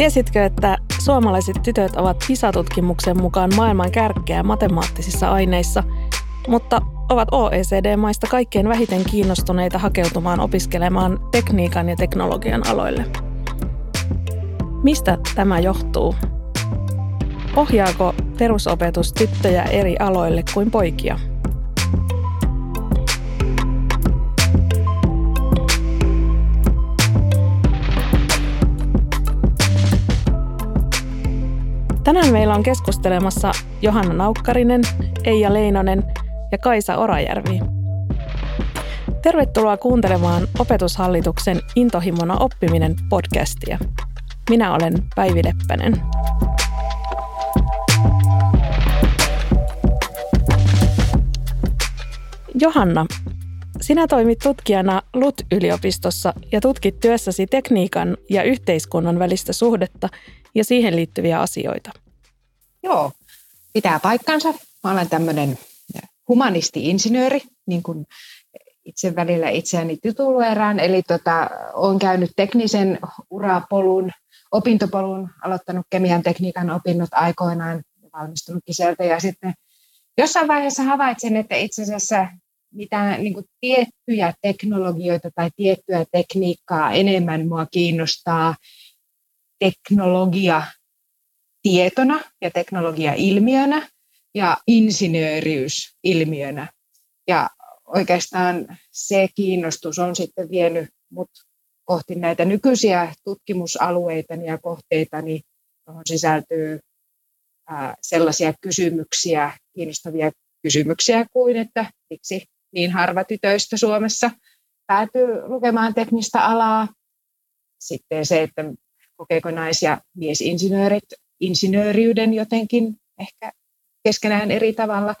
Tiesitkö, että suomalaiset tytöt ovat PISA-tutkimuksen mukaan maailman kärkeä matemaattisissa aineissa, mutta ovat OECD-maista kaikkein vähiten kiinnostuneita hakeutumaan opiskelemaan tekniikan ja teknologian aloille? Mistä tämä johtuu? Ohjaako perusopetus tyttöjä eri aloille kuin poikia? Tänään meillä on keskustelemassa Johanna Naukkarinen, Eija Leinonen ja Kaisa Orajärvi. Tervetuloa kuuntelemaan Opetushallituksen Intohimona oppiminen podcastia. Minä olen Päivi Leppänen. Johanna, sinä toimit tutkijana LUT-yliopistossa ja tutkit työssäsi tekniikan ja yhteiskunnan välistä suhdetta ja siihen liittyviä asioita. Joo, pitää paikkansa. Mä olen tämmöinen humanisti-insinööri, niin kuin itse välillä itseäni tituluerään. Eli tota, olen käynyt teknisen urapolun, opintopolun, aloittanut kemian tekniikan opinnot aikoinaan valmistunutkin sieltä. Ja sitten jossain vaiheessa havaitsen, että itse asiassa mitään niin kuin tiettyjä teknologioita tai tiettyä tekniikkaa enemmän mua kiinnostaa teknologia tietona ja teknologia ilmiönä ja insinööriys ilmiönä. Ja oikeastaan se kiinnostus on sitten vienyt mut kohti näitä nykyisiä tutkimusalueita ja kohteita, johon sisältyy sellaisia kysymyksiä, kiinnostavia kysymyksiä kuin, että miksi niin harva tytöistä Suomessa päätyy lukemaan teknistä alaa. Sitten se, että kokeeko nais- ja miesinsinöörit insinööriyden jotenkin ehkä keskenään eri tavalla.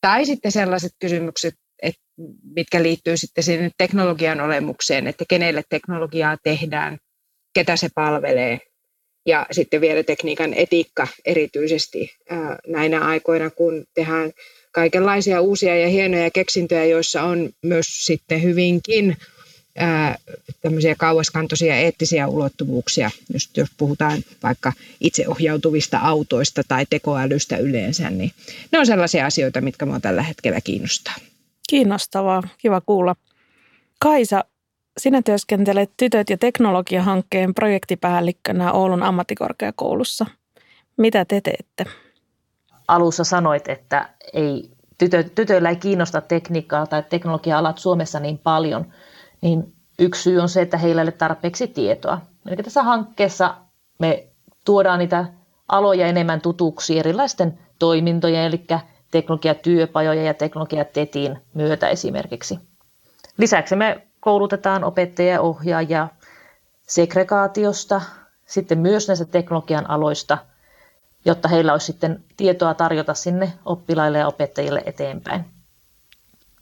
Tai sitten sellaiset kysymykset, että mitkä liittyy sitten sinne teknologian olemukseen, että kenelle teknologiaa tehdään, ketä se palvelee. Ja sitten vielä tekniikan etiikka erityisesti näinä aikoina, kun tehdään kaikenlaisia uusia ja hienoja keksintöjä, joissa on myös sitten hyvinkin ää, tämmöisiä kauaskantoisia eettisiä ulottuvuuksia, just jos puhutaan vaikka itseohjautuvista autoista tai tekoälystä yleensä, niin ne on sellaisia asioita, mitkä minua tällä hetkellä kiinnostaa. Kiinnostavaa, kiva kuulla. Kaisa, sinä työskentelet Tytöt ja teknologia-hankkeen projektipäällikkönä Oulun ammattikorkeakoulussa. Mitä te teette? Alussa sanoit, että ei, tytö, tytöillä ei kiinnosta tekniikkaa tai teknologia-alat Suomessa niin paljon – niin yksi syy on se, että heillä ei ole tarpeeksi tietoa. Eli tässä hankkeessa me tuodaan niitä aloja enemmän tutuksi erilaisten toimintojen, eli teknologiatyöpajoja ja teknologiatetin myötä esimerkiksi. Lisäksi me koulutetaan opettajia ja ohjaajia segregaatiosta, sitten myös näistä teknologian aloista, jotta heillä olisi sitten tietoa tarjota sinne oppilaille ja opettajille eteenpäin.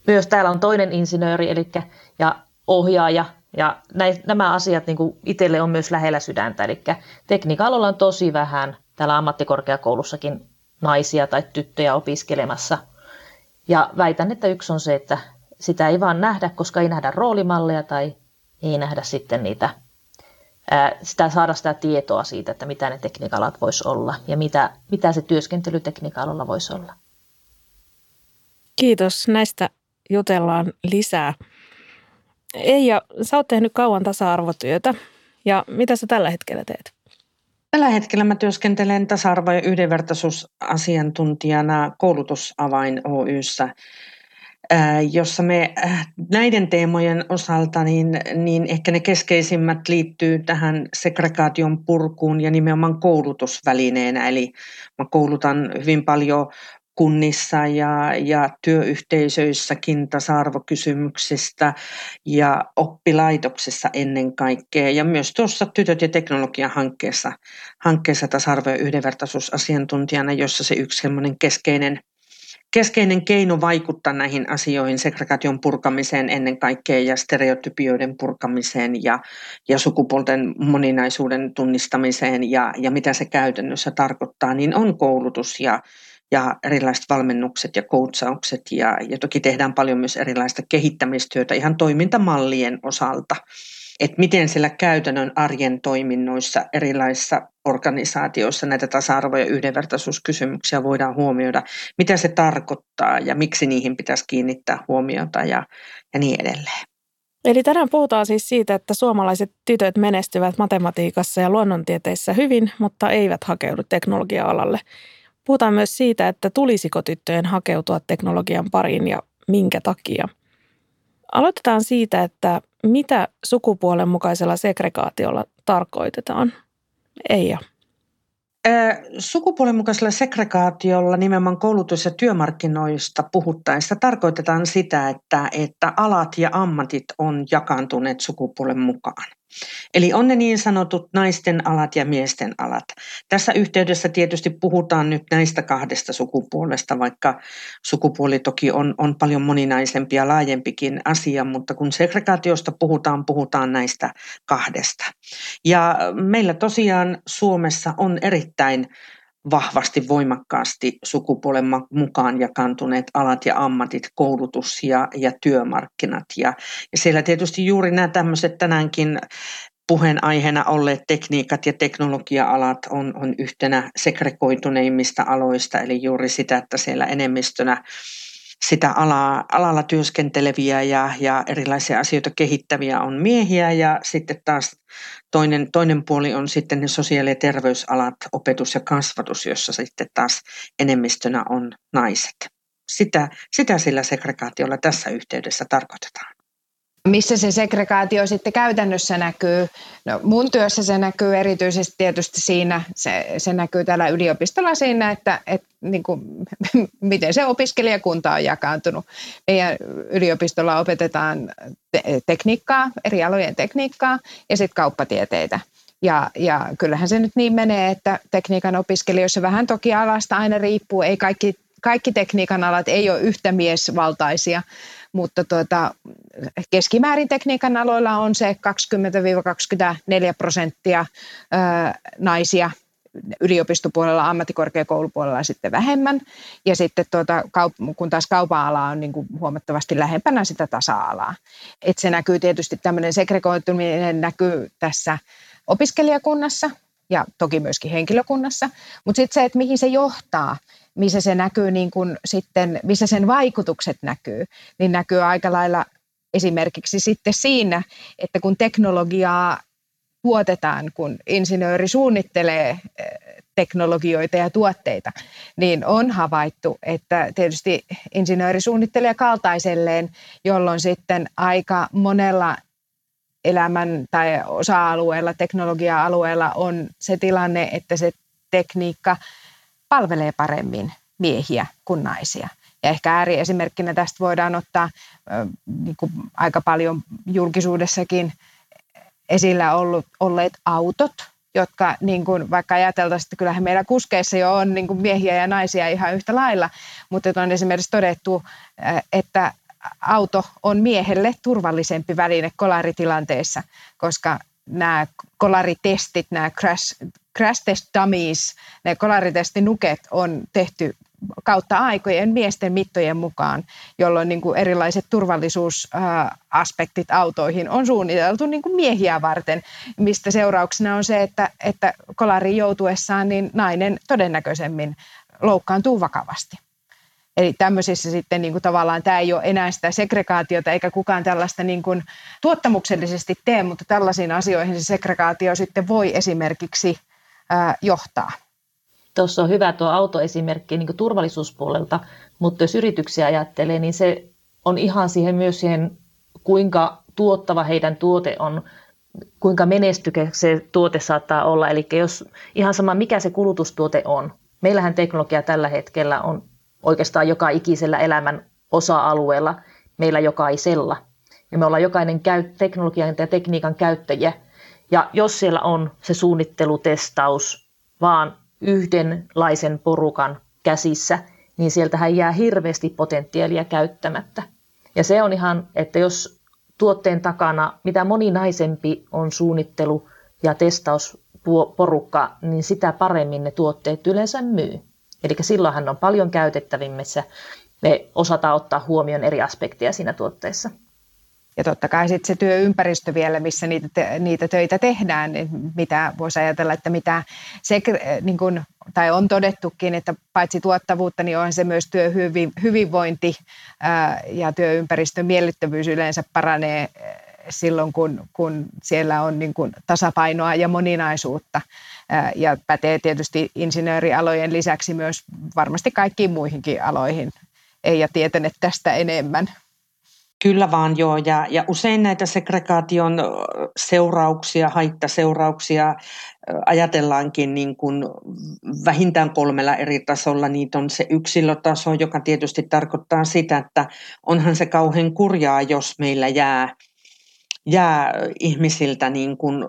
Myös täällä on toinen insinööri, eli ja ohjaaja. Ja näin, nämä asiat niin itselle on myös lähellä sydäntä. Eli tekniikalla on tosi vähän täällä ammattikorkeakoulussakin naisia tai tyttöjä opiskelemassa. Ja väitän, että yksi on se, että sitä ei vaan nähdä, koska ei nähdä roolimalleja tai ei nähdä sitten niitä, ää, sitä, saada sitä tietoa siitä, että mitä ne tekniikalat voisi olla ja mitä, mitä se työskentely tekniikalla voisi olla. Kiitos. Näistä jutellaan lisää. Eija, sä oot tehnyt kauan tasa-arvotyötä ja mitä sä tällä hetkellä teet? Tällä hetkellä mä työskentelen tasa-arvo- ja yhdenvertaisuusasiantuntijana koulutusavain Oyssä, jossa me näiden teemojen osalta, niin, niin ehkä ne keskeisimmät liittyy tähän segregaation purkuun ja nimenomaan koulutusvälineenä. Eli mä koulutan hyvin paljon kunnissa ja, ja työyhteisöissäkin tasa-arvokysymyksistä ja oppilaitoksessa ennen kaikkea. Ja myös tuossa Tytöt ja teknologia hankkeessa, hankkeessa tasa-arvo- ja yhdenvertaisuusasiantuntijana, jossa se yksi keskeinen keskeinen keino vaikuttaa näihin asioihin, segregaation purkamiseen ennen kaikkea ja stereotypioiden purkamiseen ja, ja sukupuolten moninaisuuden tunnistamiseen ja, ja mitä se käytännössä tarkoittaa, niin on koulutus ja, ja erilaiset valmennukset ja koutsaukset ja, ja toki tehdään paljon myös erilaista kehittämistyötä ihan toimintamallien osalta. että miten siellä käytännön arjen toiminnoissa erilaisissa organisaatioissa näitä tasa-arvo- ja yhdenvertaisuuskysymyksiä voidaan huomioida, mitä se tarkoittaa ja miksi niihin pitäisi kiinnittää huomiota ja, ja niin edelleen. Eli tänään puhutaan siis siitä, että suomalaiset tytöt menestyvät matematiikassa ja luonnontieteissä hyvin, mutta eivät hakeudu teknologia-alalle. Puhutaan myös siitä, että tulisiko tyttöjen hakeutua teknologian pariin ja minkä takia. Aloitetaan siitä, että mitä sukupuolen mukaisella segregaatiolla tarkoitetaan. Eija. Sukupuolen mukaisella segregaatiolla nimenomaan koulutus- ja työmarkkinoista puhuttaessa tarkoitetaan sitä, että, että alat ja ammatit on jakaantuneet sukupuolen mukaan. Eli on ne niin sanotut naisten alat ja miesten alat. Tässä yhteydessä tietysti puhutaan nyt näistä kahdesta sukupuolesta, vaikka sukupuoli toki on, on paljon moninaisempi ja laajempikin asia, mutta kun segregaatiosta puhutaan, puhutaan näistä kahdesta. Ja meillä tosiaan Suomessa on erittäin vahvasti, voimakkaasti sukupuolen mukaan jakantuneet alat ja ammatit, koulutus ja, ja työmarkkinat. Ja, ja siellä tietysti juuri nämä tämmöiset tänäänkin puheenaiheena olleet tekniikat ja teknologia-alat on, on yhtenä segregoituneimmista aloista, eli juuri sitä, että siellä enemmistönä sitä alaa, alalla työskenteleviä ja, ja erilaisia asioita kehittäviä on miehiä ja sitten taas toinen, toinen puoli on sitten ne sosiaali- ja terveysalat, opetus ja kasvatus, jossa sitten taas enemmistönä on naiset. Sitä, sitä sillä segregaatiolla tässä yhteydessä tarkoitetaan. Missä se segregaatio sitten käytännössä näkyy? No, mun työssä se näkyy erityisesti tietysti siinä, se, se näkyy täällä yliopistolla siinä, että, että niin kuin, miten se opiskelijakunta on jakaantunut. Meidän yliopistolla opetetaan te- tekniikkaa, eri alojen tekniikkaa ja sitten kauppatieteitä. Ja, ja kyllähän se nyt niin menee, että tekniikan opiskelijoissa vähän toki alasta aina riippuu, ei kaikki, kaikki tekniikan alat ei ole yhtä miesvaltaisia, mutta tuota, keskimäärin tekniikan aloilla on se 20-24 prosenttia naisia yliopistopuolella, ammattikorkeakoulupuolella sitten vähemmän. Ja sitten tuota, kun taas kaupan ala on niin kuin huomattavasti lähempänä sitä tasa-alaa. Et se näkyy tietysti tämmöinen segregoituminen näkyy tässä opiskelijakunnassa ja toki myöskin henkilökunnassa. Mutta sitten se, että mihin se johtaa, missä se näkyy niin kun sitten, missä sen vaikutukset näkyy, niin näkyy aika lailla esimerkiksi sitten siinä, että kun teknologiaa tuotetaan, kun insinööri suunnittelee eh, teknologioita ja tuotteita, niin on havaittu, että tietysti insinööri suunnittelee kaltaiselleen, jolloin sitten aika monella elämän tai osa-alueella, teknologia-alueella on se tilanne, että se tekniikka palvelee paremmin miehiä kuin naisia. Ja ehkä ääriesimerkkinä tästä voidaan ottaa niin kuin aika paljon julkisuudessakin esillä ollut, olleet autot, jotka niin kuin, vaikka ajateltaisiin, että kyllähän meillä kuskeissa jo on niin kuin miehiä ja naisia ihan yhtä lailla, mutta on esimerkiksi todettu, että auto on miehelle turvallisempi väline kolaritilanteessa, koska nämä kolaritestit, nämä crash, crash test dummies, ne kolaritestinuket on tehty kautta aikojen miesten mittojen mukaan, jolloin niin kuin erilaiset turvallisuusaspektit autoihin on suunniteltu niin kuin miehiä varten, mistä seurauksena on se, että, että kolariin joutuessaan niin nainen todennäköisemmin loukkaantuu vakavasti. Eli tämmöisissä sitten niin kuin tavallaan tämä ei ole enää sitä segregaatiota eikä kukaan tällaista niin kuin tuottamuksellisesti tee, mutta tällaisiin asioihin se segregaatio sitten voi esimerkiksi ää, johtaa. Tuossa on hyvä tuo autoesimerkki niin turvallisuuspuolelta, mutta jos yrityksiä ajattelee, niin se on ihan siihen myös siihen, kuinka tuottava heidän tuote on, kuinka menestykä se tuote saattaa olla. Eli jos ihan sama mikä se kulutustuote on. Meillähän teknologia tällä hetkellä on oikeastaan joka ikisellä elämän osa-alueella, meillä jokaisella. Ja me ollaan jokainen teknologian ja tekniikan käyttäjiä. Ja jos siellä on se suunnittelutestaus vaan yhdenlaisen porukan käsissä, niin sieltähän jää hirveästi potentiaalia käyttämättä. Ja se on ihan, että jos tuotteen takana mitä moninaisempi on suunnittelu ja testausporukka, niin sitä paremmin ne tuotteet yleensä myy. Eli silloinhan on paljon käytettävimmissä. Me osataan ottaa huomioon eri aspekteja siinä tuotteessa. Ja totta kai sitten se työympäristö vielä, missä niitä, te, niitä töitä tehdään, niin mitä voisi ajatella, että mitä se, niin kun, tai on todettukin, että paitsi tuottavuutta, niin on se myös työhyvinvointi ää, ja työympäristön miellyttävyys yleensä paranee silloin, kun, kun siellä on niin kun tasapainoa ja moninaisuutta. Ja pätee tietysti insinöörialojen lisäksi myös varmasti kaikkiin muihinkin aloihin. Ei ja tietäneet tästä enemmän. Kyllä vaan joo, ja, ja usein näitä segregaation seurauksia, haittaseurauksia ajatellaankin niin kuin vähintään kolmella eri tasolla. Niitä on se yksilötaso, joka tietysti tarkoittaa sitä, että onhan se kauhean kurjaa, jos meillä jää – jää ihmisiltä niin kuin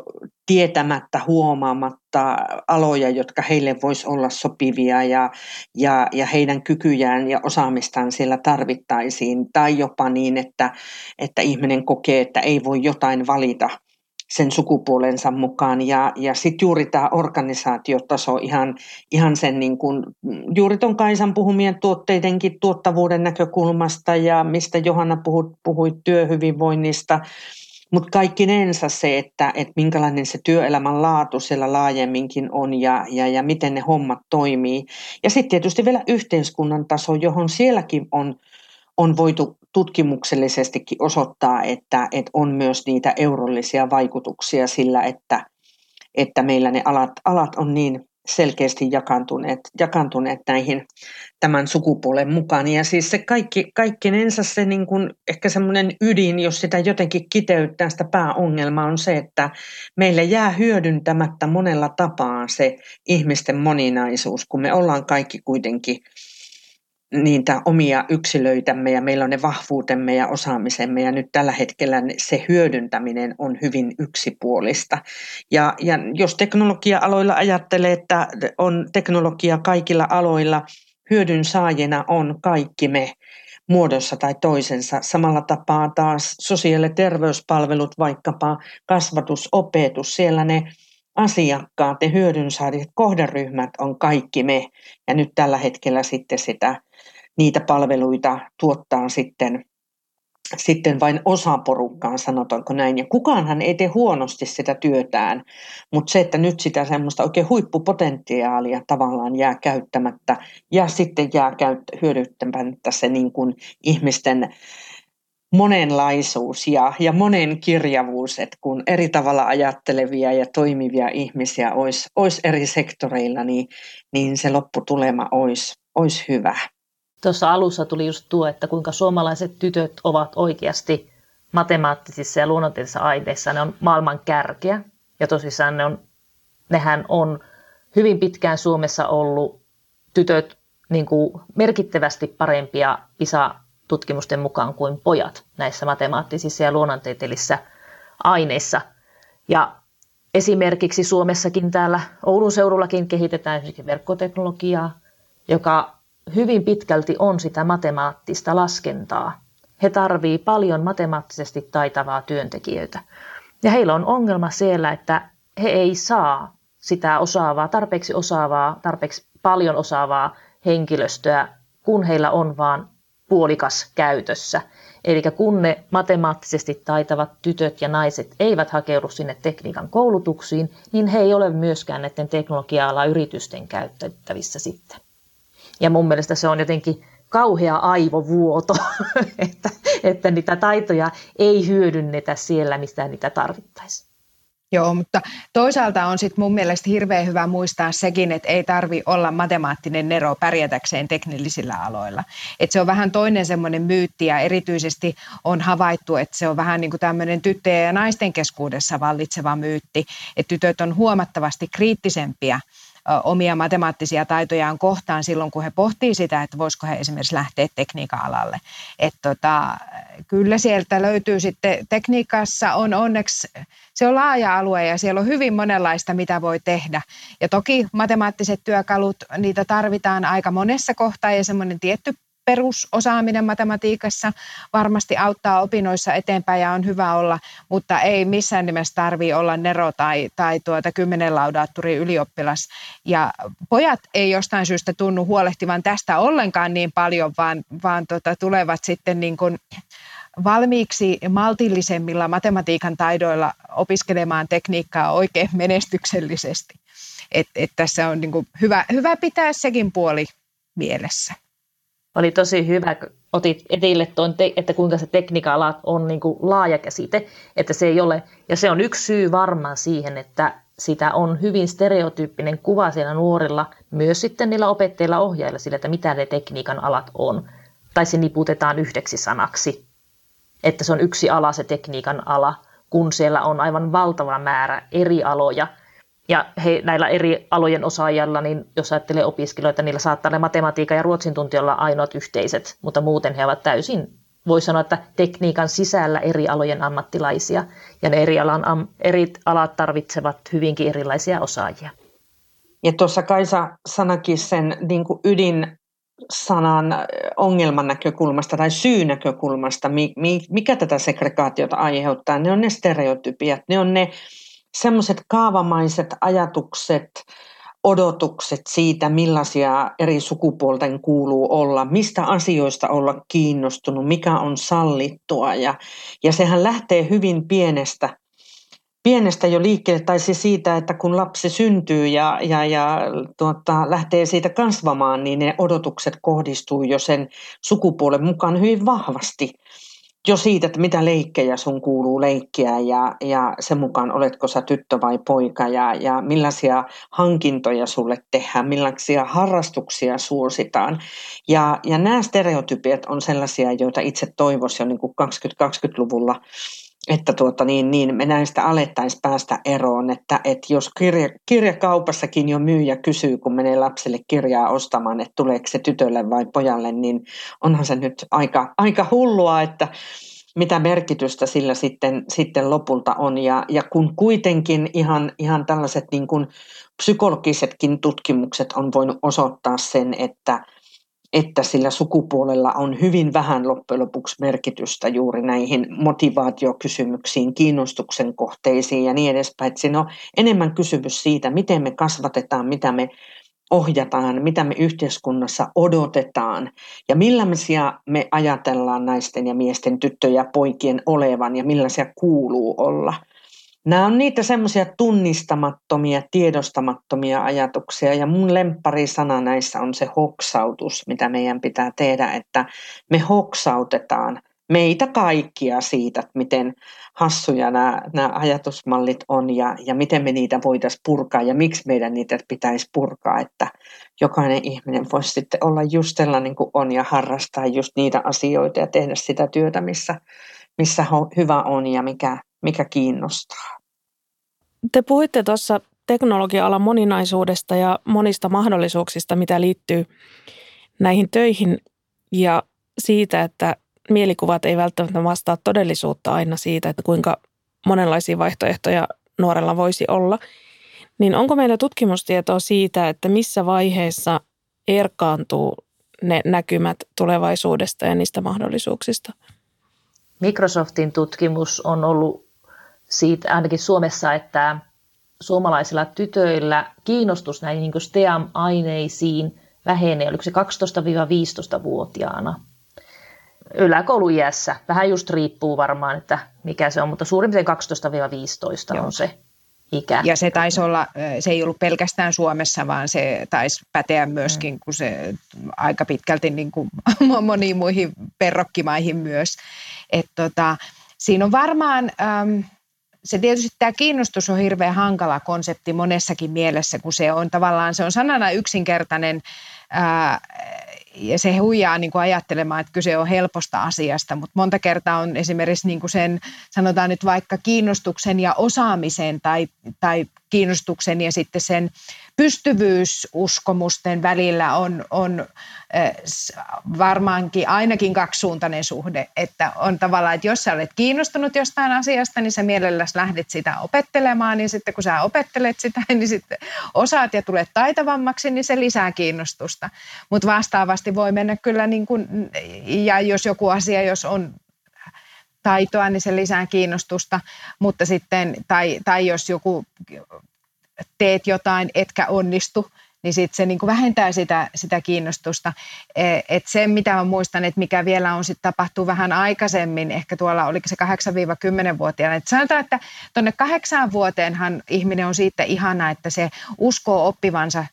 tietämättä, huomaamatta aloja, jotka heille voisi olla sopivia ja, ja, ja heidän kykyjään ja osaamistaan siellä tarvittaisiin. Tai jopa niin, että, että ihminen kokee, että ei voi jotain valita sen sukupuolensa mukaan. Ja, ja sitten juuri tämä organisaatiotaso ihan, ihan sen niin kuin, juuri tuon Kaisan puhumien tuotteidenkin tuottavuuden näkökulmasta ja mistä Johanna puhui, puhui työhyvinvoinnista – mutta kaikkinensa se, että, että minkälainen se työelämän laatu siellä laajemminkin on ja, ja, ja miten ne hommat toimii. Ja sitten tietysti vielä yhteiskunnan taso, johon sielläkin on, on voitu tutkimuksellisestikin osoittaa, että, että on myös niitä eurollisia vaikutuksia sillä, että, että meillä ne alat, alat on niin selkeästi jakantuneet, jakantuneet näihin tämän sukupuolen mukaan. Ja siis se kaikki, kaikkinensa se niin kuin, ehkä semmoinen ydin, jos sitä jotenkin kiteyttää, sitä pääongelma on se, että meille jää hyödyntämättä monella tapaa se ihmisten moninaisuus, kun me ollaan kaikki kuitenkin – niitä omia yksilöitämme ja meillä on ne vahvuutemme ja osaamisemme ja nyt tällä hetkellä se hyödyntäminen on hyvin yksipuolista. Ja, ja jos teknologia-aloilla ajattelee, että on teknologia kaikilla aloilla, hyödyn saajina on kaikki me muodossa tai toisensa. Samalla tapaa taas sosiaali- ja terveyspalvelut, vaikkapa kasvatus, opetus, siellä ne asiakkaat, ne hyödynsaajat, kohderyhmät on kaikki me. Ja nyt tällä hetkellä sitten sitä niitä palveluita tuottaa sitten, sitten vain osa porukkaan, sanotaanko näin. Ja kukaanhan ei tee huonosti sitä työtään, mutta se, että nyt sitä semmoista oikein huippupotentiaalia tavallaan jää käyttämättä ja sitten jää käyttä, hyödyttämättä se niin kuin ihmisten monenlaisuus ja, ja monen kirjavuus, että kun eri tavalla ajattelevia ja toimivia ihmisiä olisi, olisi eri sektoreilla, niin, niin se lopputulema olisi, olisi hyvä. Tuossa alussa tuli just tuo, että kuinka suomalaiset tytöt ovat oikeasti matemaattisissa ja luonnontieteellisissa aineissa, ne on maailman kärkeä. Ja tosissaan ne on, nehän on hyvin pitkään Suomessa ollut tytöt niin kuin merkittävästi parempia PISA-tutkimusten mukaan kuin pojat näissä matemaattisissa ja luonnontieteellisissä aineissa. Ja esimerkiksi Suomessakin täällä Oulun seudullakin kehitetään esimerkiksi verkkoteknologiaa, joka hyvin pitkälti on sitä matemaattista laskentaa. He tarvii paljon matemaattisesti taitavaa työntekijöitä. Ja heillä on ongelma siellä, että he ei saa sitä osaavaa, tarpeeksi osaavaa, tarpeeksi paljon osaavaa henkilöstöä, kun heillä on vaan puolikas käytössä. Eli kun ne matemaattisesti taitavat tytöt ja naiset eivät hakeudu sinne tekniikan koulutuksiin, niin he ei ole myöskään näiden teknologia yritysten käytettävissä sitten. Ja mun mielestä se on jotenkin kauhea aivovuoto, että, että niitä taitoja ei hyödynnetä siellä, mistä niitä tarvittaisiin. Joo, mutta toisaalta on sitten mun mielestä hirveän hyvä muistaa sekin, että ei tarvi olla matemaattinen nero pärjätäkseen teknillisillä aloilla. Et se on vähän toinen semmoinen myytti ja erityisesti on havaittu, että se on vähän niin kuin tämmöinen tyttöjen ja naisten keskuudessa vallitseva myytti, että tytöt on huomattavasti kriittisempiä omia matemaattisia taitojaan kohtaan silloin, kun he pohtii sitä, että voisiko he esimerkiksi lähteä tekniikan alalle. Et tota, kyllä sieltä löytyy sitten, tekniikassa on onneksi, se on laaja alue ja siellä on hyvin monenlaista, mitä voi tehdä. Ja toki matemaattiset työkalut, niitä tarvitaan aika monessa kohtaa ja semmoinen tietty perusosaaminen matematiikassa varmasti auttaa opinnoissa eteenpäin ja on hyvä olla, mutta ei missään nimessä tarvitse olla Nero tai, tai tuota kymmenen laudaattori ylioppilas. Ja pojat ei jostain syystä tunnu huolehtivan tästä ollenkaan niin paljon, vaan, vaan tuota, tulevat sitten niin kuin valmiiksi maltillisemmilla matematiikan taidoilla opiskelemaan tekniikkaa oikein menestyksellisesti. Et, et tässä on niin kuin hyvä, hyvä pitää sekin puoli mielessä. Oli tosi hyvä, kun otit etille tuon, että kuinka se tekniikka on niin kuin laaja käsite, että se ei ole, ja se on yksi syy varmaan siihen, että sitä on hyvin stereotyyppinen kuva siellä nuorilla, myös sitten niillä opettajilla ohjailla sille, että mitä ne tekniikan alat on. Tai se niputetaan yhdeksi sanaksi, että se on yksi ala se tekniikan ala, kun siellä on aivan valtava määrä eri aloja. Ja he, näillä eri alojen osaajilla, niin jos ajattelee opiskelijoita, niillä saattaa olla matematiikan ja ruotsin tuntijoilla ainoat yhteiset, mutta muuten he ovat täysin voi sanoa, että tekniikan sisällä eri alojen ammattilaisia ja ne eri, alan, eri alat tarvitsevat hyvinkin erilaisia osaajia. Ja tuossa Kaisa sanakin sen niin kuin ydin sanan ongelman näkökulmasta tai syynäkökulmasta, mikä tätä segregaatiota aiheuttaa, ne on ne stereotypiat, ne on ne semmoiset kaavamaiset ajatukset, odotukset siitä, millaisia eri sukupuolten kuuluu olla, mistä asioista olla kiinnostunut, mikä on sallittua. Ja, ja sehän lähtee hyvin pienestä, pienestä jo liikkeelle, tai siis siitä, että kun lapsi syntyy ja, ja, ja tuota, lähtee siitä kasvamaan, niin ne odotukset kohdistuu jo sen sukupuolen mukaan hyvin vahvasti jo siitä, että mitä leikkejä sun kuuluu leikkiä ja, ja sen mukaan oletko sä tyttö vai poika ja, ja millaisia hankintoja sulle tehdään, millaisia harrastuksia suositaan. Ja, ja nämä stereotypiat on sellaisia, joita itse toivoisin jo niin kuin 2020-luvulla että tuota, niin, niin me näistä alettaisiin päästä eroon, että, että jos kirja, kirjakaupassakin jo myyjä kysyy, kun menee lapselle kirjaa ostamaan, että tuleeko se tytölle vai pojalle, niin onhan se nyt aika, aika hullua, että mitä merkitystä sillä sitten, sitten lopulta on. Ja, ja kun kuitenkin ihan, ihan tällaiset niin kuin psykologisetkin tutkimukset on voinut osoittaa sen, että että sillä sukupuolella on hyvin vähän loppujen lopuksi merkitystä juuri näihin motivaatiokysymyksiin, kiinnostuksen kohteisiin ja niin edespäin. Että siinä on enemmän kysymys siitä, miten me kasvatetaan, mitä me ohjataan, mitä me yhteiskunnassa odotetaan ja millaisia me ajatellaan naisten ja miesten, tyttöjen ja poikien olevan ja millaisia kuuluu olla – Nämä on niitä semmoisia tunnistamattomia, tiedostamattomia ajatuksia ja mun sana näissä on se hoksautus, mitä meidän pitää tehdä, että me hoksautetaan meitä kaikkia siitä, miten hassuja nämä, nämä ajatusmallit on ja, ja miten me niitä voitaisiin purkaa ja miksi meidän niitä pitäisi purkaa, että jokainen ihminen voisi sitten olla just sellainen kuin on ja harrastaa just niitä asioita ja tehdä sitä työtä, missä, missä hyvä on ja mikä, mikä kiinnostaa. Te puhuitte tuossa teknologia-alan moninaisuudesta ja monista mahdollisuuksista, mitä liittyy näihin töihin ja siitä, että mielikuvat ei välttämättä vastaa todellisuutta aina siitä, että kuinka monenlaisia vaihtoehtoja nuorella voisi olla. Niin onko meillä tutkimustietoa siitä, että missä vaiheessa erkaantuu ne näkymät tulevaisuudesta ja niistä mahdollisuuksista? Microsoftin tutkimus on ollut siitä ainakin Suomessa, että suomalaisilla tytöillä kiinnostus näihin niin STEAM-aineisiin vähenee, oliko se 12-15-vuotiaana yläkouluiässä. Vähän just riippuu varmaan, että mikä se on, mutta suurin piirtein 12-15 Joo. on se ikä. Ja se taisi olla, se ei ollut pelkästään Suomessa, vaan se taisi päteä myöskin, mm. kun se aika pitkälti niin kuin moniin muihin perrokkimaihin myös. Et tota, siinä on varmaan... Ähm, se tietysti tämä kiinnostus on hirveän hankala konsepti monessakin mielessä, kun se on tavallaan, se on sanana yksinkertainen ää, ja se huijaa niin kuin ajattelemaan, että kyse on helposta asiasta, mutta monta kertaa on esimerkiksi niin kuin sen, sanotaan nyt vaikka kiinnostuksen ja osaamisen tai, tai kiinnostuksen ja sitten sen pystyvyysuskomusten välillä on, on varmaankin ainakin kaksisuuntainen suhde, että on tavallaan, että jos sä olet kiinnostunut jostain asiasta, niin sä mielelläsi lähdet sitä opettelemaan, niin sitten kun sä opettelet sitä, niin sitten osaat ja tulet taitavammaksi, niin se lisää kiinnostusta. Mutta vastaavasti voi mennä kyllä, niin kuin, ja jos joku asia, jos on taitoa, niin se lisää kiinnostusta, mutta sitten, tai, tai jos joku teet jotain, etkä onnistu, niin sit se niin kuin vähentää sitä, sitä kiinnostusta. E, et se, mitä mä muistan, että mikä vielä on sitten tapahtuu vähän aikaisemmin, ehkä tuolla oliko se 8-10-vuotiaana, että sanotaan, että tuonne kahdeksaan vuoteenhan ihminen on siitä ihana, että se uskoo oppivansa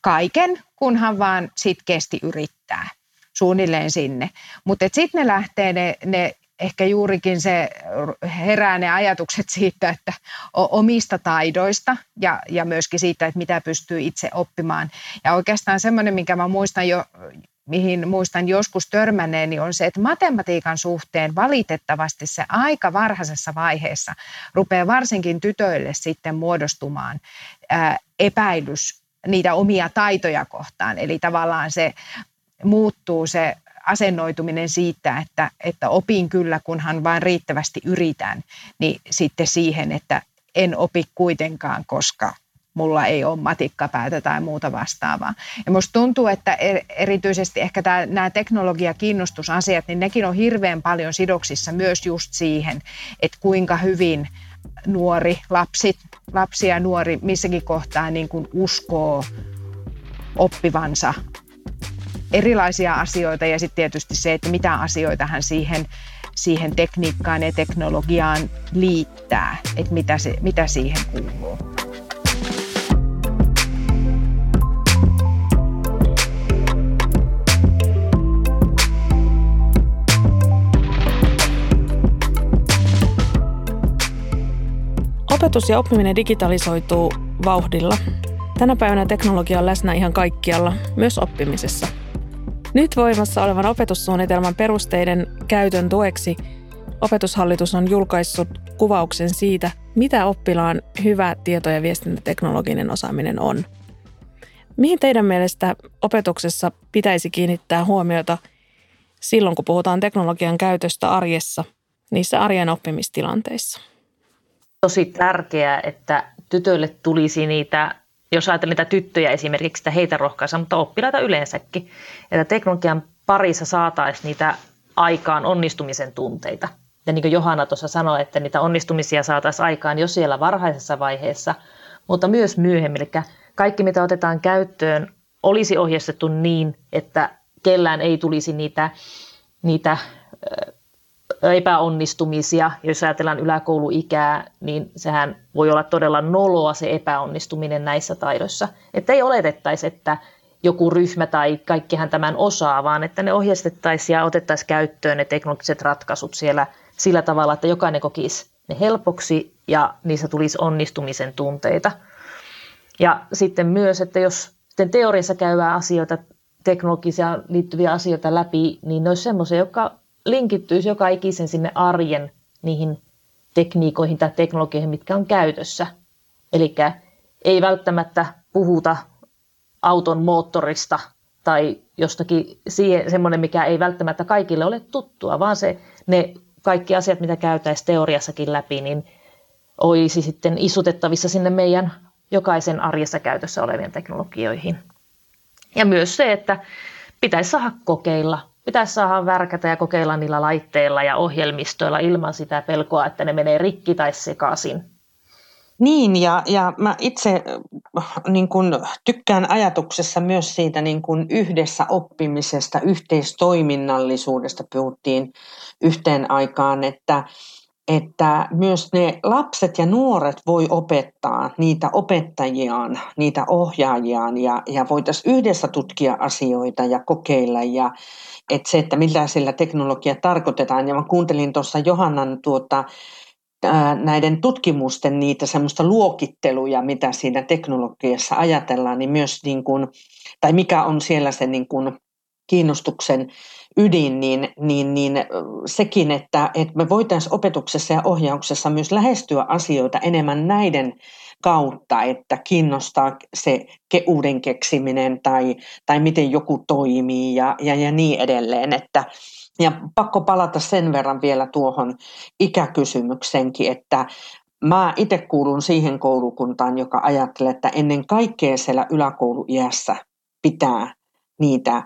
kaiken, kunhan vaan kesti yrittää suunnilleen sinne. Mutta sitten ne lähtee ne, ne ehkä juurikin se herää ne ajatukset siitä, että omista taidoista ja, ja myöskin siitä, että mitä pystyy itse oppimaan. Ja oikeastaan semmoinen, minkä mä muistan jo, mihin muistan joskus törmänneeni, on se, että matematiikan suhteen valitettavasti se aika varhaisessa vaiheessa rupeaa varsinkin tytöille sitten muodostumaan ää, epäilys niitä omia taitoja kohtaan. Eli tavallaan se muuttuu se asennoituminen siitä, että, että opin kyllä, kunhan vain riittävästi yritän, niin sitten siihen, että en opi kuitenkaan, koska mulla ei ole matikkapäätä tai muuta vastaavaa. Ja musta tuntuu, että er, erityisesti ehkä tämä, nämä teknologiakiinnostusasiat, niin nekin on hirveän paljon sidoksissa myös just siihen, että kuinka hyvin nuori, lapsi, lapsi ja nuori missäkin kohtaa niin kuin uskoo oppivansa erilaisia asioita ja sitten tietysti se, että mitä asioita hän siihen, siihen tekniikkaan ja teknologiaan liittää, että mitä, se, mitä siihen kuuluu. Opetus ja oppiminen digitalisoituu vauhdilla. Tänä päivänä teknologia on läsnä ihan kaikkialla, myös oppimisessa – nyt voimassa olevan opetussuunnitelman perusteiden käytön tueksi opetushallitus on julkaissut kuvauksen siitä, mitä oppilaan hyvä tieto- ja viestintäteknologinen osaaminen on. Mihin teidän mielestä opetuksessa pitäisi kiinnittää huomiota silloin, kun puhutaan teknologian käytöstä arjessa, niissä arjen oppimistilanteissa? Tosi tärkeää, että tytöille tulisi niitä jos ajatellaan niitä tyttöjä esimerkiksi, että heitä rohkaisa, mutta oppilaita yleensäkin, että teknologian parissa saataisiin niitä aikaan onnistumisen tunteita. Ja niin kuin Johanna tuossa sanoi, että niitä onnistumisia saataisiin aikaan jo siellä varhaisessa vaiheessa, mutta myös myöhemmin. Eli kaikki, mitä otetaan käyttöön, olisi ohjeistettu niin, että kellään ei tulisi niitä, niitä epäonnistumisia, jos ajatellaan yläkouluikää, niin sehän voi olla todella noloa se epäonnistuminen näissä taidoissa. Että ei oletettaisi, että joku ryhmä tai kaikkihan tämän osaa, vaan että ne ohjeistettaisiin ja otettaisiin käyttöön ne teknologiset ratkaisut siellä sillä tavalla, että jokainen kokisi ne helpoksi ja niissä tulisi onnistumisen tunteita. Ja sitten myös, että jos sitten teoriassa käydään asioita, teknologisia liittyviä asioita läpi, niin ne olisi semmoisia, jotka linkittyisi joka ikisen sinne arjen niihin tekniikoihin tai teknologioihin, mitkä on käytössä. Eli ei välttämättä puhuta auton moottorista tai jostakin siihen, semmoinen, mikä ei välttämättä kaikille ole tuttua, vaan se, ne kaikki asiat, mitä käytäisiin teoriassakin läpi, niin olisi sitten isutettavissa sinne meidän jokaisen arjessa käytössä olevien teknologioihin. Ja myös se, että pitäisi saada kokeilla pitäisi saada värkätä ja kokeilla niillä laitteilla ja ohjelmistoilla ilman sitä pelkoa, että ne menee rikki tai sekaisin. Niin, ja, ja mä itse niin kun, tykkään ajatuksessa myös siitä niin kun yhdessä oppimisesta, yhteistoiminnallisuudesta puhuttiin yhteen aikaan, että, että myös ne lapset ja nuoret voi opettaa niitä opettajiaan, niitä ohjaajiaan ja, ja voitaisiin yhdessä tutkia asioita ja kokeilla ja, että se, että mitä sillä teknologia tarkoitetaan. Ja mä kuuntelin tuossa Johannan tuota, näiden tutkimusten niitä semmoista luokitteluja, mitä siinä teknologiassa ajatellaan, niin myös niin kuin, tai mikä on siellä se niin kuin kiinnostuksen ydin, niin, niin, niin sekin, että, että me voitaisiin opetuksessa ja ohjauksessa myös lähestyä asioita enemmän näiden kautta, että kiinnostaa se uuden keksiminen tai, tai miten joku toimii ja, ja, ja niin edelleen. Että, ja pakko palata sen verran vielä tuohon ikäkysymyksenkin, että Mä itse kuulun siihen koulukuntaan, joka ajattelee, että ennen kaikkea siellä yläkouluiässä pitää niitä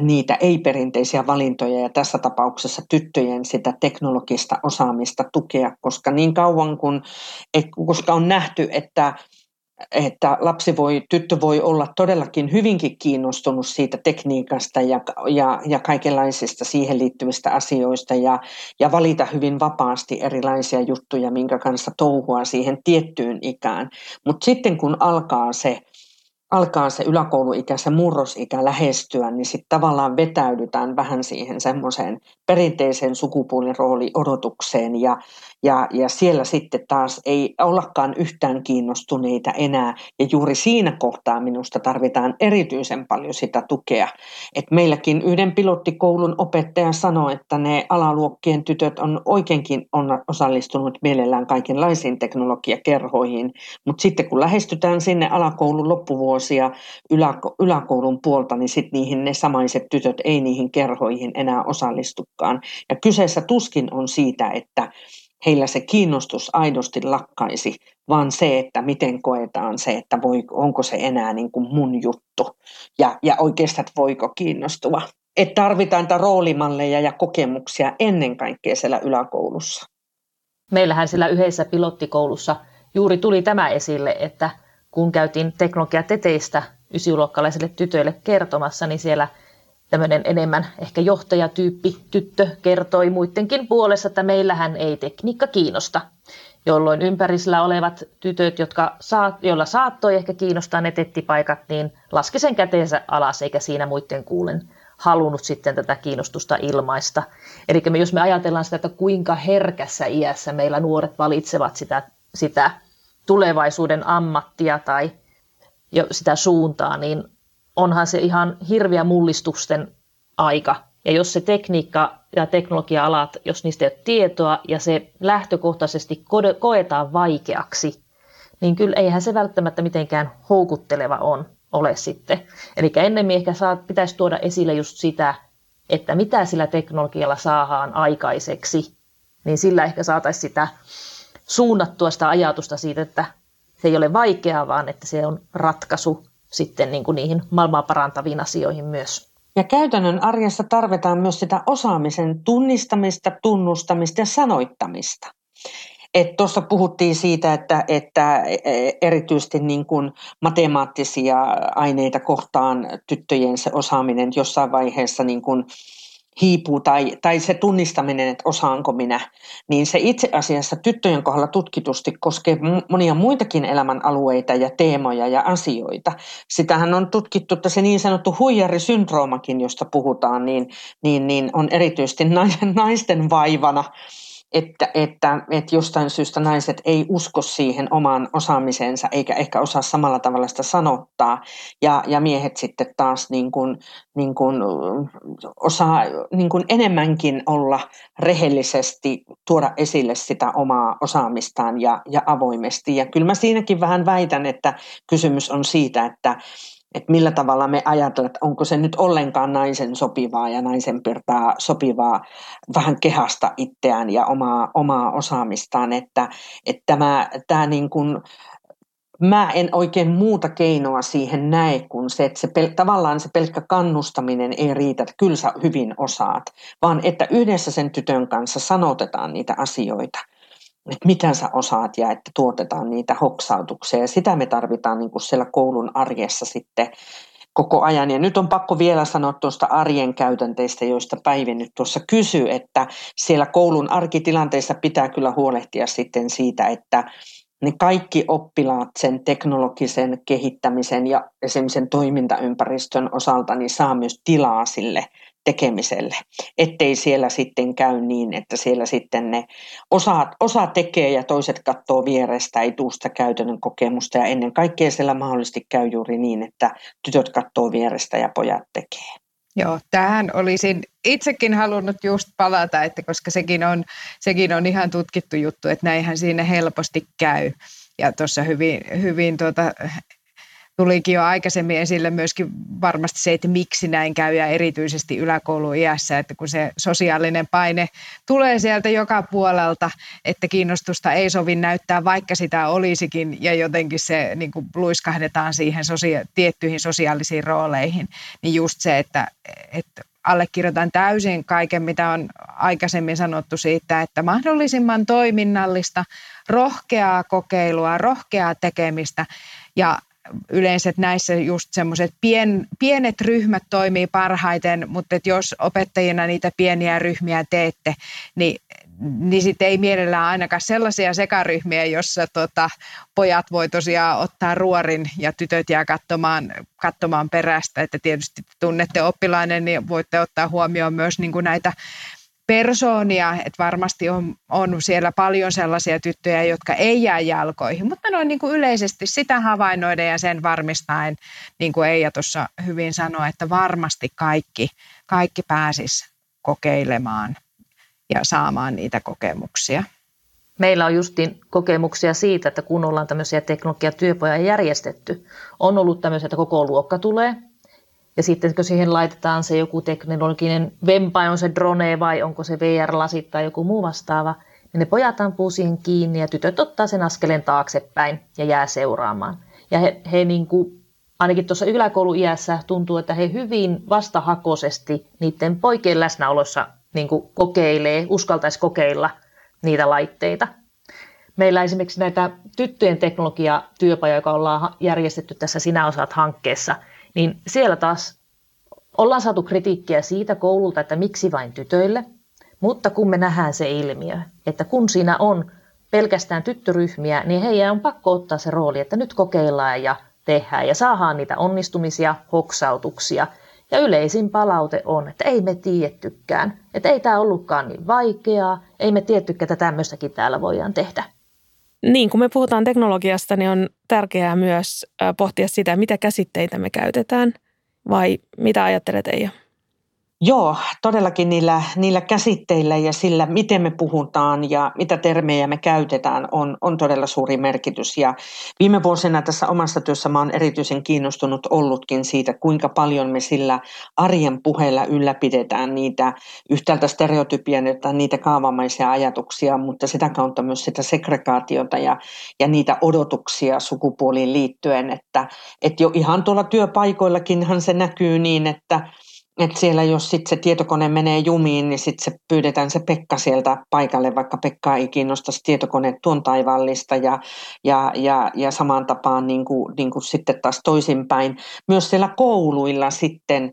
niitä ei-perinteisiä valintoja ja tässä tapauksessa tyttöjen sitä teknologista osaamista tukea, koska niin kauan kun, koska on nähty, että että lapsi voi, tyttö voi olla todellakin hyvinkin kiinnostunut siitä tekniikasta ja, ja, ja kaikenlaisista siihen liittyvistä asioista ja, ja valita hyvin vapaasti erilaisia juttuja, minkä kanssa touhua siihen tiettyyn ikään. Mutta sitten kun alkaa se alkaa se yläkouluikä, se murrosikä lähestyä, niin sitten tavallaan vetäydytään vähän siihen semmoiseen perinteiseen sukupuolirooli odotukseen ja, ja, ja siellä sitten taas ei ollakaan yhtään kiinnostuneita enää. Ja juuri siinä kohtaa minusta tarvitaan erityisen paljon sitä tukea. Et meilläkin yhden pilottikoulun opettaja sanoi, että ne alaluokkien tytöt on oikeinkin on osallistunut mielellään kaikenlaisiin teknologiakerhoihin, mutta sitten kun lähestytään sinne alakoulun loppuvuosia yläkoulun puolta, niin sitten niihin ne samaiset tytöt ei niihin kerhoihin enää osallistukaan. Ja kyseessä tuskin on siitä, että heillä se kiinnostus aidosti lakkaisi, vaan se, että miten koetaan se, että voi, onko se enää niin kuin mun juttu ja, ja oikeastaan voiko kiinnostua. Että tarvitaan niitä roolimalleja ja kokemuksia ennen kaikkea siellä yläkoulussa. Meillähän siellä yhdessä pilottikoulussa juuri tuli tämä esille, että kun käytiin teknologiateteistä ysiluokkalaisille tytöille kertomassa, niin siellä – tämmöinen enemmän ehkä johtajatyyppi tyttö kertoi muidenkin puolesta, että meillähän ei tekniikka kiinnosta, jolloin ympärisellä olevat tytöt, jotka saat, joilla saattoi ehkä kiinnostaa ne tettipaikat, niin laski sen käteensä alas eikä siinä muiden kuulen halunnut sitten tätä kiinnostusta ilmaista. Eli jos me ajatellaan sitä, että kuinka herkässä iässä meillä nuoret valitsevat sitä, sitä tulevaisuuden ammattia tai jo sitä suuntaa, niin onhan se ihan hirviä mullistusten aika. Ja jos se tekniikka ja teknologia-alat, jos niistä ei ole tietoa ja se lähtökohtaisesti koetaan vaikeaksi, niin kyllä eihän se välttämättä mitenkään houkutteleva on, ole sitten. Eli ennemmin ehkä saa, pitäisi tuoda esille just sitä, että mitä sillä teknologialla saadaan aikaiseksi, niin sillä ehkä saataisiin sitä suunnattua sitä ajatusta siitä, että se ei ole vaikeaa, vaan että se on ratkaisu sitten niin kuin niihin maailmaa parantaviin asioihin myös. Ja käytännön arjessa tarvitaan myös sitä osaamisen tunnistamista, tunnustamista ja sanoittamista. Tuossa puhuttiin siitä, että, että erityisesti niin kuin matemaattisia aineita kohtaan tyttöjen se osaaminen jossain vaiheessa niin kuin hiipuu tai, tai se tunnistaminen, että osaanko minä, niin se itse asiassa tyttöjen kohdalla tutkitusti koskee monia muitakin elämänalueita ja teemoja ja asioita. Sitähän on tutkittu, että se niin sanottu huijarisyndroomakin, josta puhutaan, niin, niin, niin on erityisesti naisten vaivana että, että, että jostain syystä naiset ei usko siihen omaan osaamiseensa eikä ehkä osaa samalla tavalla sitä sanottaa. Ja, ja miehet sitten taas niin kuin, niin kuin osaa niin kuin enemmänkin olla rehellisesti, tuoda esille sitä omaa osaamistaan ja, ja avoimesti. Ja kyllä mä siinäkin vähän väitän, että kysymys on siitä, että, että millä tavalla me ajatellaan, että onko se nyt ollenkaan naisen sopivaa ja naisen pirtaa sopivaa vähän kehasta itseään ja omaa, omaa osaamistaan, että, että tämä, tämä niin kuin, mä en oikein muuta keinoa siihen näe kuin se, että se pel- tavallaan se pelkkä kannustaminen ei riitä, että kyllä sä hyvin osaat, vaan että yhdessä sen tytön kanssa sanotetaan niitä asioita että mitä sä osaat ja että tuotetaan niitä hoksautuksia. Ja sitä me tarvitaan niin kuin siellä koulun arjessa sitten koko ajan. Ja nyt on pakko vielä sanoa tuosta arjen käytänteistä, joista Päivi nyt tuossa kysyy, että siellä koulun arkitilanteissa pitää kyllä huolehtia sitten siitä, että ne kaikki oppilaat sen teknologisen kehittämisen ja esimerkiksi sen toimintaympäristön osalta niin saa myös tilaa sille tekemiselle, ettei siellä sitten käy niin, että siellä sitten ne osa, osa tekee ja toiset katsoo vierestä, ei tuusta käytännön kokemusta ja ennen kaikkea siellä mahdollisesti käy juuri niin, että tytöt katsoo vierestä ja pojat tekee. Joo, tähän olisin itsekin halunnut just palata, että koska sekin on, sekin on ihan tutkittu juttu, että näinhän siinä helposti käy. Ja tuossa hyvin, hyvin tuota, tulikin jo aikaisemmin esille myöskin varmasti se, että miksi näin käy ja erityisesti yläkouluiässä, että kun se sosiaalinen paine tulee sieltä joka puolelta, että kiinnostusta ei sovi näyttää, vaikka sitä olisikin ja jotenkin se niin kuin luiskahdetaan siihen sosia- tiettyihin sosiaalisiin rooleihin, niin just se, että, että allekirjoitan täysin kaiken, mitä on aikaisemmin sanottu siitä, että mahdollisimman toiminnallista, rohkeaa kokeilua, rohkeaa tekemistä Ja yleensä näissä just semmoiset pien, pienet ryhmät toimii parhaiten, mutta että jos opettajina niitä pieniä ryhmiä teette, niin niin sitten ei mielellään ainakaan sellaisia sekaryhmiä, jossa tota, pojat voi tosiaan ottaa ruorin ja tytöt jää katsomaan, katsomaan perästä. Että tietysti tunnette oppilainen, niin voitte ottaa huomioon myös niin kuin näitä persoonia, että varmasti on, on siellä paljon sellaisia tyttöjä, jotka ei jää jalkoihin, mutta noin niin kuin yleisesti sitä havainnoiden ja sen varmistaen, niin kuin Eija tuossa hyvin sanoi, että varmasti kaikki, kaikki pääsis kokeilemaan ja saamaan niitä kokemuksia. Meillä on justin kokemuksia siitä, että kun ollaan tämmöisiä teknologiatyöpoja järjestetty, on ollut tämmöisiä, että koko luokka tulee ja sitten kun siihen laitetaan se joku teknologinen vempa, on se drone vai onko se VR-lasit tai joku muu vastaava, niin ne pojat ampuu siihen kiinni ja tytöt ottaa sen askeleen taaksepäin ja jää seuraamaan. Ja he, he niin kuin, ainakin tuossa yläkouluiässä tuntuu, että he hyvin vastahakoisesti niiden poikien läsnäolossa niin kuin kokeilee, uskaltaisi kokeilla niitä laitteita. Meillä esimerkiksi näitä tyttöjen teknologiatyöpajoja, joka ollaan järjestetty tässä Sinä osaat hankkeessa – niin siellä taas ollaan saatu kritiikkiä siitä koululta, että miksi vain tytöille, mutta kun me nähdään se ilmiö, että kun siinä on pelkästään tyttöryhmiä, niin heidän on pakko ottaa se rooli, että nyt kokeillaan ja tehdään ja saadaan niitä onnistumisia, hoksautuksia. Ja yleisin palaute on, että ei me tiettykään, että ei tämä ollutkaan niin vaikeaa, ei me tiettykään, että tämmöistäkin täällä voidaan tehdä. Niin, kun me puhutaan teknologiasta, niin on tärkeää myös pohtia sitä, mitä käsitteitä me käytetään. Vai mitä ajattelet Eija? Joo, todellakin niillä, niillä käsitteillä ja sillä, miten me puhutaan ja mitä termejä me käytetään, on, on todella suuri merkitys. Ja viime vuosina tässä omassa työssä mä olen erityisen kiinnostunut ollutkin siitä, kuinka paljon me sillä arjen puheella ylläpidetään niitä yhtäältä stereotypia, niitä kaavamaisia ajatuksia, mutta sitä kautta myös sitä segregaatiota ja, ja niitä odotuksia sukupuoliin liittyen, että, että jo ihan tuolla työpaikoillakinhan se näkyy niin, että et siellä jos sit se tietokone menee jumiin, niin sitten se pyydetään se Pekka sieltä paikalle, vaikka Pekka ei kiinnostaisi tietokone tuon taivallista ja, ja, ja, ja samaan tapaan niin kuin, niin kuin sitten taas toisinpäin. Myös siellä kouluilla sitten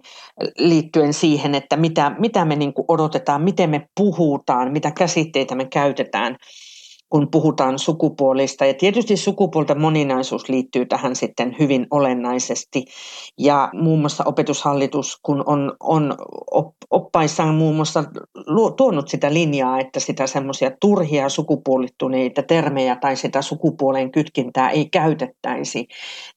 liittyen siihen, että mitä, mitä me niin kuin odotetaan, miten me puhutaan, mitä käsitteitä me käytetään – kun puhutaan sukupuolista. Ja tietysti sukupuolten moninaisuus liittyy tähän sitten hyvin olennaisesti. Ja muun muassa opetushallitus, kun on, on oppaissaan muun muassa tuonut sitä linjaa, että sitä semmoisia turhia sukupuolittuneita termejä tai sitä sukupuolen kytkintää ei käytettäisi,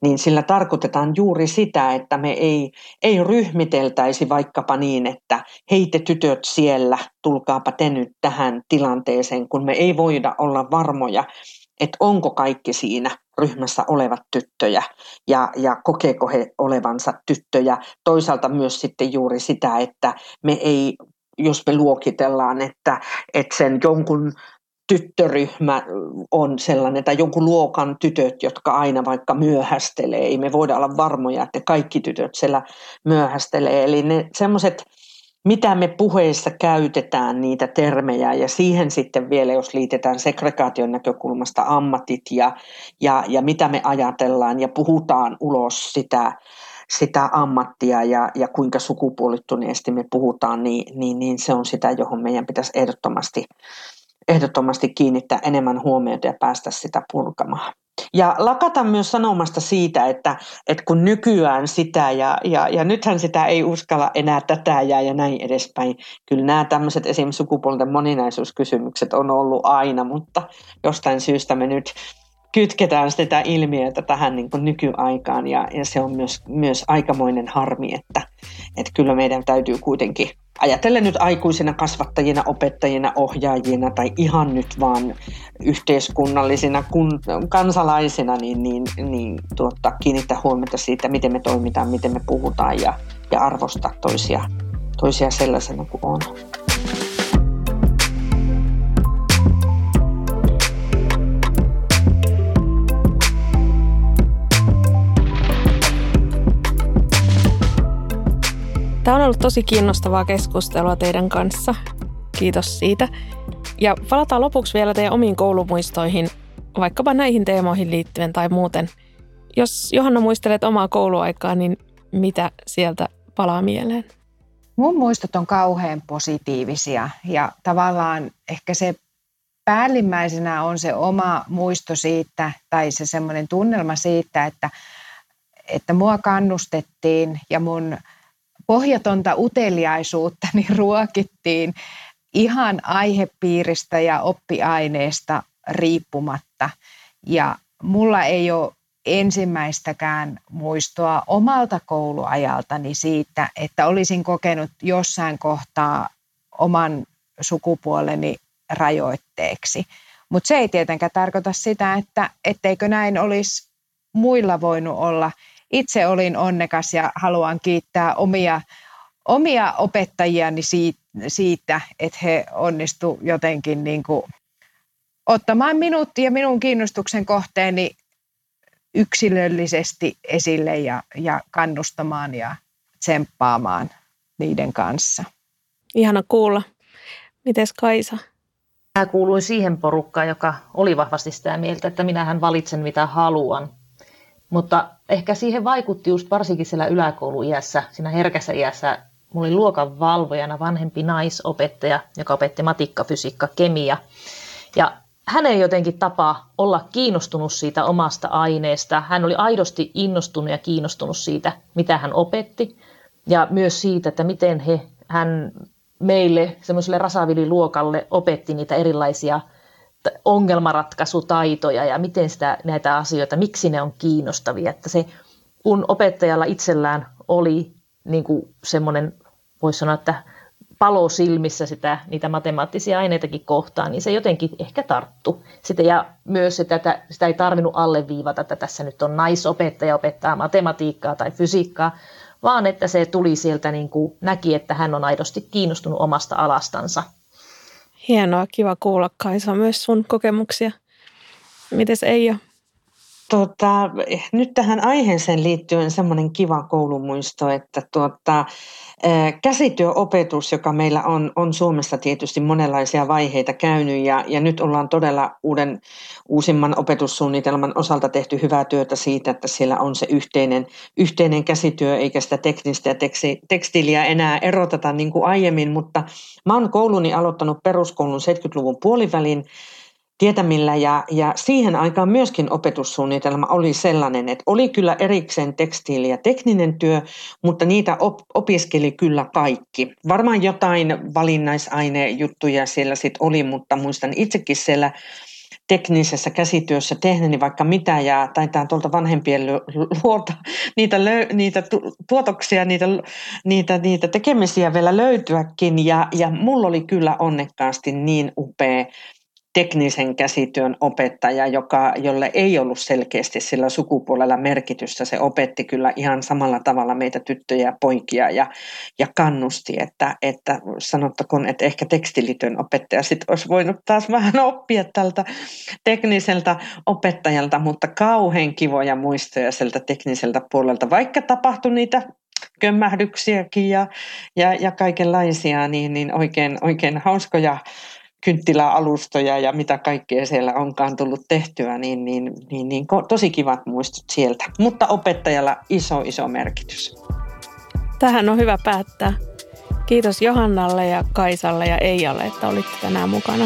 niin sillä tarkoitetaan juuri sitä, että me ei, ei ryhmiteltäisi vaikkapa niin, että heite tytöt siellä, tulkaapa te nyt tähän tilanteeseen, kun me ei voida olla varmoja, että onko kaikki siinä ryhmässä olevat tyttöjä ja, ja kokeeko he olevansa tyttöjä. Toisaalta myös sitten juuri sitä, että me ei, jos me luokitellaan, että, että sen jonkun tyttöryhmä on sellainen, tai jonkun luokan tytöt, jotka aina vaikka myöhästelee. Ei me voida olla varmoja, että kaikki tytöt siellä myöhästelee. Eli ne semmoiset mitä me puheessa käytetään niitä termejä ja siihen sitten vielä, jos liitetään segregaation näkökulmasta ammatit ja, ja, ja mitä me ajatellaan ja puhutaan ulos sitä, sitä ammattia ja, ja kuinka sukupuolittuneesti me puhutaan, niin, niin, niin se on sitä, johon meidän pitäisi ehdottomasti, ehdottomasti kiinnittää enemmän huomiota ja päästä sitä purkamaan. Ja lakata myös sanomasta siitä, että, että kun nykyään sitä ja, ja, ja nythän sitä ei uskalla enää tätä ja, ja näin edespäin. Kyllä nämä tämmöiset esimerkiksi sukupuolten moninaisuuskysymykset on ollut aina, mutta jostain syystä me nyt kytketään sitä ilmiötä tähän niin kuin nykyaikaan ja, ja se on myös, myös aikamoinen harmi, että, että kyllä meidän täytyy kuitenkin ajatellen nyt aikuisina kasvattajina, opettajina, ohjaajina tai ihan nyt vaan yhteiskunnallisina kun, kansalaisina, niin, niin, niin tuota, kiinnittää huomiota siitä, miten me toimitaan, miten me puhutaan ja, ja arvostaa toisia, toisia sellaisena kuin on. Tämä on ollut tosi kiinnostavaa keskustelua teidän kanssa. Kiitos siitä. Ja palataan lopuksi vielä teidän omiin koulumuistoihin, vaikkapa näihin teemoihin liittyen tai muuten. Jos Johanna muistelet omaa kouluaikaa, niin mitä sieltä palaa mieleen? Mun muistot on kauhean positiivisia ja tavallaan ehkä se päällimmäisenä on se oma muisto siitä tai se semmoinen tunnelma siitä, että, että mua kannustettiin ja mun pohjatonta uteliaisuuttani ruokittiin ihan aihepiiristä ja oppiaineesta riippumatta. Ja mulla ei ole ensimmäistäkään muistoa omalta kouluajaltani siitä, että olisin kokenut jossain kohtaa oman sukupuoleni rajoitteeksi. Mutta se ei tietenkään tarkoita sitä, että etteikö näin olisi muilla voinut olla. Itse olin onnekas ja haluan kiittää omia, omia opettajiani siitä, että he onnistu jotenkin niin kuin ottamaan minut ja minun kiinnostuksen kohteeni yksilöllisesti esille ja, ja kannustamaan ja tsemppaamaan niiden kanssa. Ihana kuulla. Mites Kaisa? Mä kuuluin siihen porukkaan, joka oli vahvasti sitä mieltä, että minähän valitsen mitä haluan. Mutta ehkä siihen vaikutti just varsinkin siellä yläkouluiässä, siinä herkässä iässä, mulla oli luokan valvojana vanhempi naisopettaja, joka opetti matikka, fysiikka, kemia. Ja hänen jotenkin tapa olla kiinnostunut siitä omasta aineesta. Hän oli aidosti innostunut ja kiinnostunut siitä, mitä hän opetti. Ja myös siitä, että miten he, hän meille, semmoiselle rasavililuokalle, opetti niitä erilaisia ongelmanratkaisutaitoja ja miten sitä, näitä asioita, miksi ne on kiinnostavia. Että se, kun opettajalla itsellään oli niin kuin semmoinen, voisi sanoa, että palo silmissä sitä, niitä matemaattisia aineitakin kohtaan, niin se jotenkin ehkä tarttu. Sitä, ja myös että sitä ei tarvinnut alleviivata, että tässä nyt on naisopettaja opettaa matematiikkaa tai fysiikkaa, vaan että se tuli sieltä, niin kuin näki, että hän on aidosti kiinnostunut omasta alastansa. Hienoa, kiva kuulla Kaisa myös sun kokemuksia. Mites Eija? Tota, nyt tähän aiheeseen liittyen semmoinen kiva koulumuisto, että tuota, käsityöopetus, joka meillä on, on Suomessa tietysti monenlaisia vaiheita käynyt ja, ja nyt ollaan todella uuden uusimman opetussuunnitelman osalta tehty hyvää työtä siitä, että siellä on se yhteinen, yhteinen käsityö eikä sitä teknistä ja teksti, tekstiiliä enää eroteta niin kuin aiemmin, mutta mä oon kouluni aloittanut peruskoulun 70-luvun puolivälin tietämillä ja, ja siihen aikaan myöskin opetussuunnitelma oli sellainen, että oli kyllä erikseen tekstiili ja tekninen työ, mutta niitä op, opiskeli kyllä kaikki. Varmaan jotain valinnaisaineejuttuja siellä sitten oli, mutta muistan itsekin siellä teknisessä käsityössä tehneeni vaikka mitä ja taitaa tuolta vanhempien luota niitä, lö, niitä tuotoksia, niitä, niitä, niitä tekemisiä vielä löytyäkin ja, ja mulla oli kyllä onnekkaasti niin upea teknisen käsityön opettaja, joka, jolle ei ollut selkeästi sillä sukupuolella merkitystä. Se opetti kyllä ihan samalla tavalla meitä tyttöjä ja poikia ja, ja kannusti, että, että sanottakoon, että ehkä tekstilityön opettaja sit olisi voinut taas vähän oppia tältä tekniseltä opettajalta, mutta kauhean kivoja muistoja sieltä tekniseltä puolelta, vaikka tapahtui niitä kömmähdyksiäkin ja, ja, ja kaikenlaisia, niin, niin oikein, oikein hauskoja kynttiläalustoja ja mitä kaikkea siellä onkaan tullut tehtyä, niin, niin, niin, niin tosi kivat muistot sieltä. Mutta opettajalla iso, iso merkitys. Tähän on hyvä päättää. Kiitos Johannalle ja Kaisalle ja Eijalle, että olitte tänään mukana.